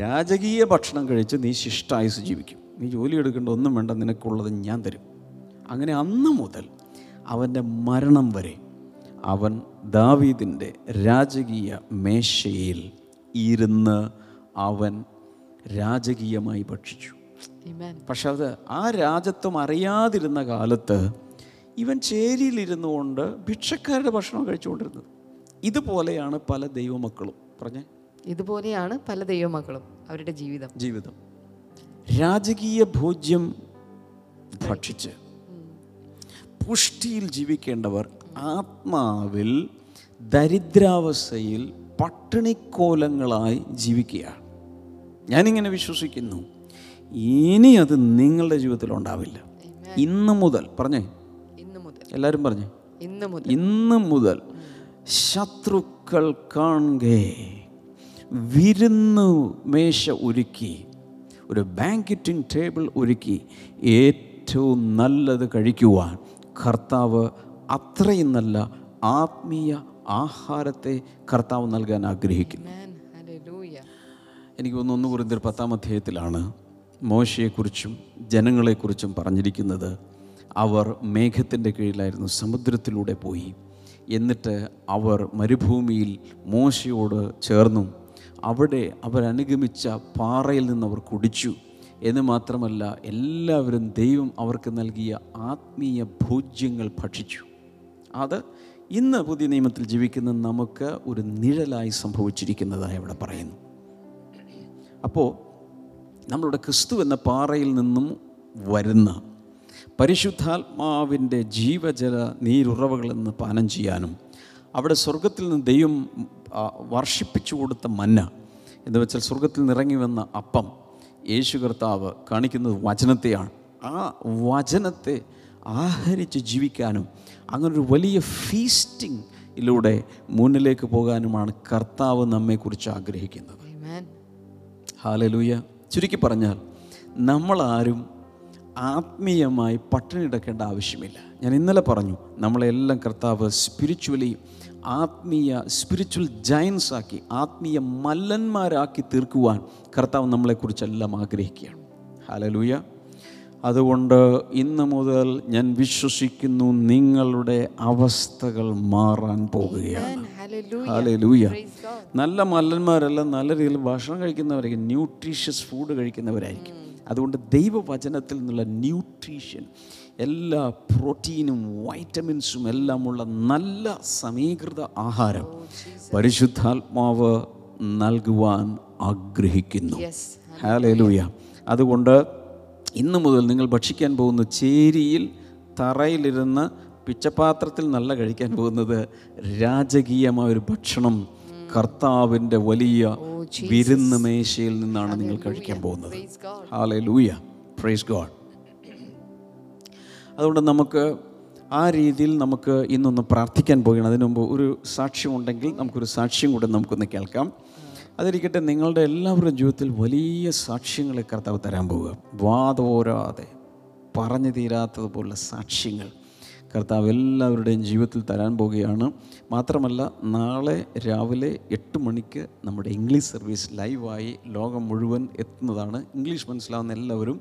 രാജകീയ ഭക്ഷണം കഴിച്ച് നീ ശിഷ്ടായുസ് ജീവിക്കും. നീ ജോലി എടുക്കേണ്ട ഒന്നും വേണ്ട നിനക്കുള്ളത് ഞാൻ തരും. അങ്ങനെ അന്ന് മുതൽ അവന്റെ മരണം വരെ അവൻ ദാവീദിന്റെ രാജകീയ മേശയിൽ ഇരുന്ന് അവൻ രാജകീയമായി ഭക്ഷിച്ചു. പക്ഷെ അത് ആ രാജത്വം അറിയാതിരുന്ന കാലത്ത് ഇവൻ ചേരിയിലിരുന്നു കൊണ്ട് ഭിക്ഷക്കാരുടെ ഭക്ഷണം കഴിച്ചുകൊണ്ടിരുന്നത്. ഇതുപോലെയാണ് പല ദൈവമക്കളും. പറഞ്ഞേ. ഇതുപോലെയാണ് പല ദൈവമക്കളും അവരുടെ ജീവിതം. ജീവിതം. രാജകീയ ഭോജ്യം ഭക്ഷിച്ച് പുഷ്ടിയിൽ ജീവിക്കേണ്ടവർ ആത്മാവിൽ ദരിദ്രാവസ്ഥയിൽ പട്ടിണിക്കോലങ്ങളായി ജീവിക്കുകയാണ്. ഞാനിങ്ങനെ വിശ്വസിക്കുന്നു. ഇനി അത് നിങ്ങളുടെ ജീവിതത്തിൽ ഉണ്ടാവില്ല. ഇന്ന് മുതൽ പറഞ്ഞേ? ഇന്ന് മുതൽ. എല്ലാവരും പറഞ്ഞേ? ഇന്ന് മുതൽ. ഇന്ന് മുതൽ ശത്രുക്കൾ കാണുകേ വിരുന്ന് മേശ ഒരുക്കി ഒരു ബാങ്കറ്റിംഗ് ടേബിൾ ഒരുക്കി ഏറ്റവും നല്ലത് കഴിക്കുവാൻ കർത്താവ് അത്രയും നല്ല ആത്മീയ ആഹാരത്തെ കർത്താവ് നൽകാൻ ആഗ്രഹിക്കുന്നു. എനിക്ക് തോന്നുന്നു ഒന്ന് കുറിന്തർ പത്താം അധ്യായത്തിലാണ് മോശയെക്കുറിച്ചും ജനങ്ങളെക്കുറിച്ചും പറഞ്ഞിരിക്കുന്നത്. അവർ മേഘത്തിന്റെ കീഴിലായിരുന്നു സമുദ്രത്തിലൂടെ പോയി. എന്നിട്ട് അവർ മരുഭൂമിയിൽ മോശയോട് ചേർന്നു. അവിടെ അവരനുഗമിച്ച പാറയിൽ നിന്ന് അവർ കുടിച്ചു. എന്ന് മാത്രമല്ല എല്ലാവരും ദൈവം അവർക്ക് നൽകിയ ആത്മീയ ഭോജ്യങ്ങൾ ഭക്ഷിച്ചു. അത് ഇന്ന് പുതിയ നിയമത്തിൽ ജീവിക്കുന്ന നമുക്ക് ഒരു നിഴലായി സംഭവിച്ചിരിക്കുന്നതായി അവിടെ പറയുന്നു. അപ്പോൾ നമ്മളുടെ ക്രിസ്തു എന്ന പാറയിൽ നിന്നും വരുന്ന പരിശുദ്ധാത്മാവിന്റെ ജീവജല നീരുറവകളിൽ നിന്ന് പാനം ചെയ്യാനും അവിടെ സ്വർഗത്തിൽ നിന്ന് ദൈവം വർഷിപ്പിച്ചു കൊടുത്ത മന്ന എന്ന് വെച്ചാൽ സ്വർഗത്തിൽ നിറങ്ങി വന്ന അപ്പം യേശു കർത്താവ് കാണിക്കുന്നത് വചനത്തെയാണ്. ആ വചനത്തെ ആഹരിച്ച് ജീവിക്കാനും അങ്ങനൊരു വലിയ ഫീസ്റ്റിങ്ങിലൂടെ മുന്നിലേക്ക് പോകാനുമാണ് കർത്താവ് നമ്മെക്കുറിച്ച് ആഗ്രഹിക്കുന്നത്. Amen. ഹാലലൂയ ചുരുക്കി പറഞ്ഞാൽ നമ്മളാരും ആത്മീയമായി പട്ടിണി കിടക്കേണ്ട ആവശ്യമില്ല. ഞാൻ ഇന്നലെ പറഞ്ഞു നമ്മളെല്ലാം കർത്താവ് സ്പിരിച്വലി ആത്മീയ സ്പിരിച്വൽ ജയൻസ് ആക്കി ആത്മീയ മല്ലന്മാരാക്കി തീർക്കുവാൻ കർത്താവ് നമ്മളെക്കുറിച്ചെല്ലാം ആഗ്രഹിക്കുകയാണ്. ഹാലലൂയ അതുകൊണ്ട് ഇന്ന് മുതൽ ഞാൻ വിശ്വസിക്കുന്നു നിങ്ങളുടെ അവസ്ഥകൾ മാറാൻ പോകുകയാണ്. ഹാലലൂയ നല്ല മല്ലന്മാരെല്ലാം നല്ല രീതിയിൽ ഭക്ഷണം കഴിക്കുന്നവരായിരിക്കും ന്യൂട്രീഷ്യസ് ഫുഡ് കഴിക്കുന്നവരായിരിക്കും. അതുകൊണ്ട് ദൈവവചനത്തിൽ നിന്നുള്ള ന്യൂട്രീഷൻ എല്ലാ പ്രോട്ടീനും വൈറ്റമിൻസും എല്ലാമുള്ള നല്ല സമീകൃത ആഹാരം പരിശുദ്ധാത്മാവ് നൽകുവാൻ ആഗ്രഹിക്കുന്നു. ഹാലൂയ അതുകൊണ്ട് ഇന്നു മുതൽ നിങ്ങൾ ഭക്ഷിക്കാൻ പോകുന്ന ചേരിയിൽ തറയിലിരുന്ന് പിച്ചപാത്രത്തിൽ നല്ല കഴിക്കാൻ പോകുന്നത് രാജകീയമായ ഒരു ഭക്ഷണം കർത്താവിന്റെ വലിയ വിരുന്ന് മേശയിൽ നിന്നാണ് നിങ്ങൾ കഴിക്കാൻ പോകുന്നത്. ഹാലൂയ പ്രൈസ് ഗോഡ് അതുകൊണ്ട് നമുക്ക് ആ രീതിയിൽ നമുക്ക് ഇന്നൊന്ന് പ്രാർത്ഥിക്കാൻ പോവുകയാണ് അതിനു മുമ്പ് ഒരു സാക്ഷ്യമുണ്ടെങ്കിൽ നമുക്കൊരു സാക്ഷ്യം കൂടെ നമുക്കൊന്ന് കേൾക്കാം. അതിരിക്കട്ടെ നിങ്ങളുടെ എല്ലാവരുടെയും ജീവിതത്തിൽ വലിയ സാക്ഷ്യങ്ങളെ കർത്താവ് തരാൻ പോവുക. വാതോരാതെ പറഞ്ഞു തീരാത്തതുപോലുള്ള സാക്ഷ്യങ്ങൾ കർത്താവ് എല്ലാവരുടെയും ജീവിതത്തിൽ തരാൻ പോവുകയാണ്. മാത്രമല്ല നാളെ രാവിലെ എട്ട് മണിക്ക് നമ്മുടെ ഇംഗ്ലീഷ് സർവീസ് ലൈവായി ലോകം മുഴുവൻ എത്തുന്നതാണ്. ഇംഗ്ലീഷ് മനസ്സിലാവുന്ന എല്ലാവരും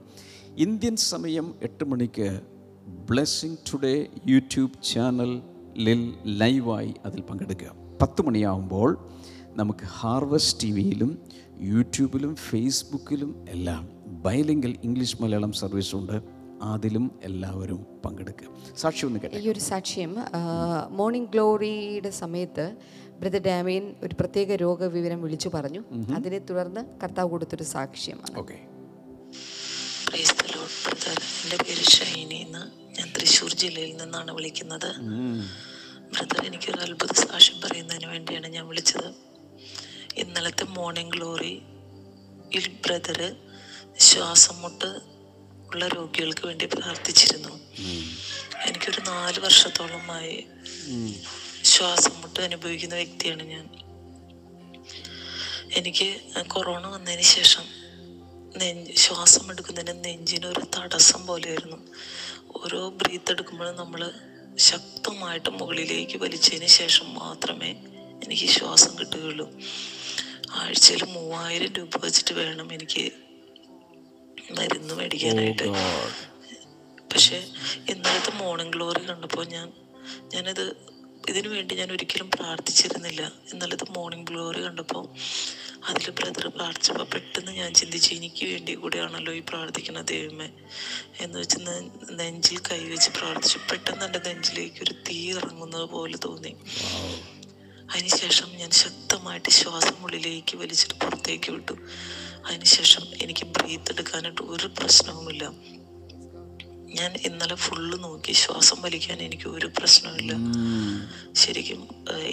ഇന്ത്യൻ സമയം എട്ട് മണിക്ക് ബ്ലെസ്സിങ് ടുഡേ യൂട്യൂബ് ചാനലിൽ ലൈവായി അതിൽ പങ്കെടുക്കുക പത്ത് മണിയാവുമ്പോൾ നമുക്ക് ഹാർവസ്റ്റ് ടി വിയിലും യൂട്യൂബിലും ഫേസ്ബുക്കിലും എല്ലാം ബൈലിംഗിൽ ഇംഗ്ലീഷ് മലയാളം സർവീസ് ഉണ്ട്. അതിലും എല്ലാവരും പങ്കെടുക്കുക. സാക്ഷി ഒന്ന് കേട്ടെ. ഈ ഒരു സാക്ഷ്യം മോർണിംഗ് ഗ്ലോറിയുടെ സമയത്ത് ബ്രദർ ഡാമിയൻ ഒരു പ്രത്യേക രോഗവിവരം വിളിച്ചു പറഞ്ഞു. അതിനെ തുടർന്ന് കർത്താവ് കൊടുത്തൊരു സാക്ഷ്യമാണ്. ഓക്കെ ബ്രദർ എന്റെ പേര് ഷൈനി എന്ന് ഞാൻ തൃശ്ശൂർ ജില്ലയിൽ നിന്നാണ് വിളിക്കുന്നത്. ബ്രദർ എനിക്കൊരു അത്ഭുത സാക്ഷ്യം പറയുന്നതിന് വേണ്ടിയാണ് ഞാൻ വിളിച്ചത്. ഇന്നലത്തെ മോർണിംഗ് ഗ്ലോറി ഇൽ ബ്രദറ് ശ്വാസം മുട്ട് ഉള്ള രോഗികൾക്ക് വേണ്ടി പ്രാർത്ഥിച്ചിരുന്നു. എനിക്കൊരു നാല് വർഷത്തോളമായി ശ്വാസം മുട്ട് അനുഭവിക്കുന്ന വ്യക്തിയാണ് ഞാൻ. എനിക്ക് കൊറോണ വന്നതിന് ശേഷം നെഞ്ച് ശ്വാസം എടുക്കുന്നതിന് നെഞ്ചിനൊരു തടസ്സം പോലെയായിരുന്നു. ഓരോ ബ്രീത്ത് എടുക്കുമ്പോഴും നമ്മൾ ശക്തമായിട്ട് മുകളിലേക്ക് വലിച്ചതിന് ശേഷം മാത്രമേ എനിക്ക് ശ്വാസം കിട്ടുകയുള്ളൂ. ആഴ്ചയിൽ മൂവായിരം രൂപ വെച്ചിട്ട് വേണം എനിക്ക് മരുന്ന് മേടിക്കാനായിട്ട്. പക്ഷെ ഇന്നലത്തെ മോർണിംഗ് ഗ്ലോറി കണ്ടപ്പോൾ ഞാൻ ഞാനത് ഇതിനു വേണ്ടി ഞാൻ ഒരിക്കലും പ്രാർത്ഥിച്ചിരുന്നില്ല. ഇന്നലത്തെ മോർണിംഗ് ഗ്ലോറി കണ്ടപ്പോൾ അതിൽ ബ്രദർ പ്രാർത്ഥിച്ചപ്പോൾ പെട്ടെന്ന് ഞാൻ ചിന്തിച്ചു എനിക്ക് വേണ്ടി കൂടെയാണല്ലോ ഈ പ്രാർത്ഥിക്കുന്ന ദൈവമേ എന്ന് വെച്ച് നെഞ്ചിൽ കൈവച്ച് പ്രാർത്ഥിച്ചു. പെട്ടെന്ന് എന്റെ നെഞ്ചിലേക്ക് ഒരു തീ ഇറങ്ങുന്നത് പോലെ തോന്നി. അതിനുശേഷം ഞാൻ ശക്തമായിട്ട് ശ്വാസം ഉള്ളിലേക്ക് വലിച്ചിട്ട് പുറത്തേക്ക് വിട്ടു. അതിനുശേഷം എനിക്ക് ബ്രീത്ത് എടുക്കാനായിട്ട് ഒരു പ്രശ്നവുമില്ല. ഞാൻ ഇന്നലെ ഫുള്ള് നോക്കി. ശ്വാസം വലിക്കാൻ എനിക്ക് ഒരു പ്രശ്നമില്ല ശരിക്കും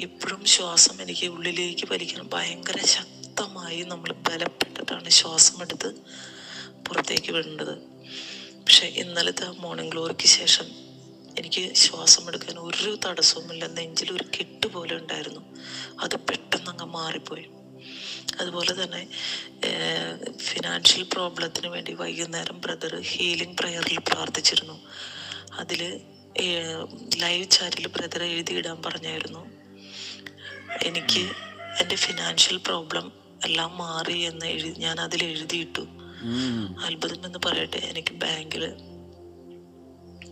ഇപ്പോഴും ശ്വാസം എനിക്ക് ഉള്ളിലേക്ക് വലിക്കാൻ ഭയങ്കര ശക്തമായി നമ്മൾ ബലപ്പെട്ടിട്ടാണ് ശ്വാസം എടുത്ത് പുറത്തേക്ക് വിടേണ്ടത്. പക്ഷെ ഇന്നലത്തെ മോർണിംഗ് ഗ്ലോറിക്ക് ശേഷം എനിക്ക് ശ്വാസം എടുക്കാൻ ഒരു തടസ്സവുമില്ല. നെഞ്ചിൽ ഒരു കെട്ട് പോലെ ഉണ്ടായിരുന്നു. അത് പെട്ടെന്ന് അങ്ങ് മാറിപ്പോയി. അതുപോലെ തന്നെ ഫിനാൻഷ്യൽ പ്രോബ്ലത്തിന് വേണ്ടി വൈകുന്നേരം ബ്രദർ ഹീലിംഗ് പ്രയറിൽ പ്രാർത്ഥിച്ചിരുന്നു. അതിൽ ലൈവ് ചാറ്റിൽ ബ്രദർ എഴുതിയിടാൻ പറഞ്ഞായിരുന്നു. എനിക്ക് എന്റെ ഫിനാൻഷ്യൽ പ്രോബ്ലം എല്ലാം മാറി എന്ന് എഴുതി ഞാൻ അതിൽ എഴുതിയിട്ടു. അത്ഭുതം എന്ന് പറയട്ടെ എനിക്ക് ബാങ്കിൽ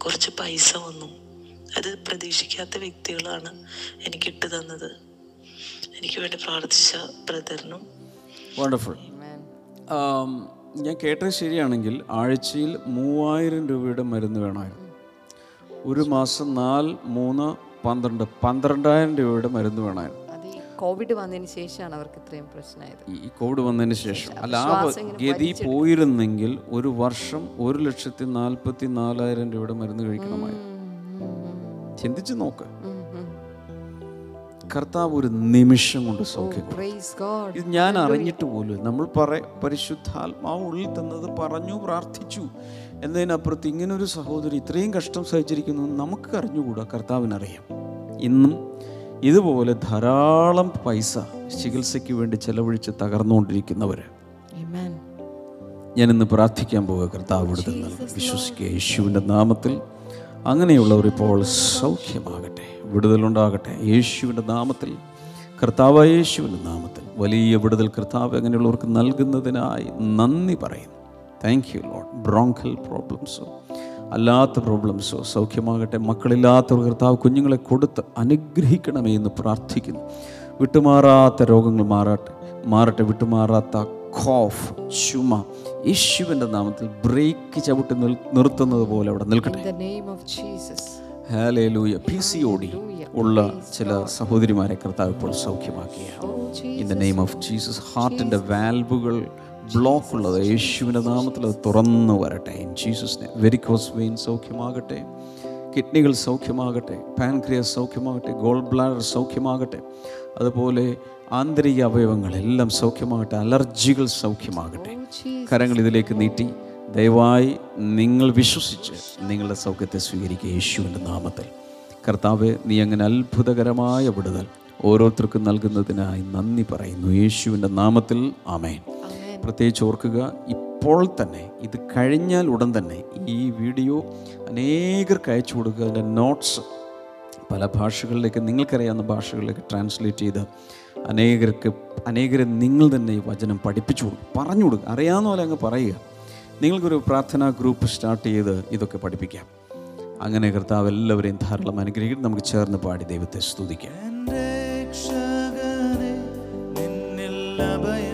കുറച്ച് പൈസ വന്നു. അത് പ്രതീക്ഷിക്കാത്ത വ്യക്തികളാണ് എനിക്ക് ഇട്ട് തന്നത്. എനിക്ക് വേണ്ടി പ്രാർത്ഥിച്ച ബ്രദറിനും വണ്ടർഫുൾ ഞാൻ കേട്ടത് ശരിയാണെങ്കിൽ ആഴ്ചയിൽ മൂവായിരം രൂപയുടെ മരുന്ന് വേണമായിരുന്നു. ഒരു മാസം നാല് മൂന്ന് പന്ത്രണ്ട് പന്ത്രണ്ടായിരം രൂപയുടെ മരുന്ന് വേണമായിരുന്നു. കോവിഡ് വന്നതിന് ശേഷമാണ് അവർക്ക് ഇത്രയും പ്രശ്നമായത്. ഈ കോവിഡ് വന്നതിന് ശേഷം. അല്ല ആ ഗതി പോയിരുന്നെങ്കിൽ ഒരു വർഷം ഒരു ലക്ഷത്തി നാൽപ്പത്തി നാലായിരം രൂപയുടെ മരുന്ന് കഴിക്കണമായി ചിന്തിച്ചു നോക്ക്. കർത്താവ് ഒരു നിമിഷം കൊണ്ട് സൗഖ്യം. പ്രൈസ് ഗോഡ് ഇത് ഞാൻ അറിഞ്ഞിട്ട് പോലും നമ്മൾ പറ പരിശുദ്ധാത്മാവ് ഉള്ളിൽ തന്നത് പറഞ്ഞു പ്രാർത്ഥിച്ചു എന്നതിനപ്പുറത്ത് ഇങ്ങനൊരു ഒരു സഹോദരി ഇത്രയും കഷ്ടം സഹിച്ചിരിക്കുന്നു നമുക്ക് അറിഞ്ഞുകൂടാ കർത്താവിനറിയാം. ഇന്നും ഇതുപോലെ ധാരാളം പൈസ ചികിത്സയ്ക്ക് വേണ്ടി ചെലവഴിച്ച് തകർന്നുകൊണ്ടിരിക്കുന്നവർ ഞാനിന്ന് ഞാൻ ഇന്ന് പ്രാർത്ഥിക്കാൻ പോവുക കർത്താവ് ഇവിടുത്തെ വിശ്വസിക്കുക യേശുവിന്റെ നാമത്തിൽ അങ്ങനെയുള്ളവർ ഇപ്പോൾ സൗഖ്യമാകട്ടെ വിടുതലുണ്ടാകട്ടെ. യേശുവിന്റെ നാമത്തിൽ കർത്താവ് യേശുവിന്റെ നാമത്തിൽ. വലിയ വിടുതൽ കർത്താവ് അങ്ങനെയുള്ളവർക്ക് നൽകുന്നതിനായി നന്ദി പറയുന്നു. താങ്ക് യു ലോഡ് ബ്രോങ്കൽ പ്രോബ്ലംസോ അല്ലാത്ത പ്രോബ്ലംസോ സൗഖ്യമാകട്ടെ. മക്കളില്ലാത്തവർ കർത്താവ് കുഞ്ഞുങ്ങളെ കൊടുത്ത് അനുഗ്രഹിക്കണമേ എന്ന് പ്രാർത്ഥിക്കുന്നു. വിട്ടുമാറാത്ത രോഗങ്ങൾ മാറട്ടെ. മാറട്ടെ വിട്ടുമാറാത്ത കോഫ് ചുമ യേശുവിന്റെ നാമത്തിൽ ബ്രേക്ക് ചവിട്ടി നിർത്തുന്നത് പോലെ അവിടെ നിൽക്കട്ടെ. In the name of Jesus. Hallelujah P C O D ഉള്ള ചില സഹോദരിമാരെ കർത്താവ് ഇപ്പോൾ സൗഖ്യമാക്കിയ in the name of Jesus ഹാർട്ടിന്റെ വാൽവുകൾ ബ്ലോക്ക് ഉള്ളത് യേശുവിന്റെ നാമത്തിൽ അത് തുറന്നു വരട്ടെ. ഇൻ ജീസസ് വെരിക്കോസ് വെയിൻ സൗഖ്യമാകട്ടെ. കിഡ്നികൾ സൗഖ്യമാകട്ടെ. പാൻക്രിയസ് സൗഖ്യമാകട്ടെ. ഗോൾ ബ്ലാഡർ സൗഖ്യമാകട്ടെ. അതുപോലെ ആന്തരിക അവയവങ്ങളെല്ലാം സൗഖ്യമാകട്ടെ. അലർജികൾ സൗഖ്യമാകട്ടെ. കരങ്ങൾ ഇതിലേക്ക് നീട്ടി. ദയവായി നിങ്ങൾ വിശ്വസിച്ച് നിങ്ങളുടെ സൗഖ്യത്തെ സ്വീകരിക്കുക യേശുവിന്റെ നാമത്തിൽ. കർത്താവ് നീ അങ്ങനെ അത്ഭുതകരമായ വിടുതൽ ഓരോരുത്തർക്കും നൽകുന്നതിനായി നന്ദി പറയുന്നു. യേശുവിന്റെ നാമത്തിൽ. ആമേൻ. പ്രത്യേകിച്ച് ഓർക്കുക ഇപ്പോൾ തന്നെ ഇത് കഴിഞ്ഞാൽ ഉടൻ തന്നെ ഈ വീഡിയോ അനേകർക്ക് അയച്ചു കൊടുക്കുക. അതിന്റെ നോട്ട്സ് പല ഭാഷകളിലേക്ക് നിങ്ങൾക്കറിയാവുന്ന ഭാഷകളിലേക്ക് ട്രാൻസ്ലേറ്റ് ചെയ്ത് അനേകർക്ക് അനേകരെ നിങ്ങൾ തന്നെ ഈ വചനം പഠിപ്പിച്ചു കൊടുക്കും പറഞ്ഞു കൊടുക്കുക അറിയാവുന്ന പോലെ അങ്ങ് പറയുക. നിങ്ങൾക്കൊരു പ്രാർത്ഥനാ ഗ്രൂപ്പ് സ്റ്റാർട്ട് ചെയ്ത് ഇതൊക്കെ പഠിപ്പിക്കാം. അങ്ങനെ കർത്താവ് എല്ലാവരെയും ധാരാളം അനുഗ്രഹിക്കും നമുക്ക് ചേർന്ന് പാടി ദൈവത്തെ സ്തുതിക്കാം. നിന്നിൽ അഭയം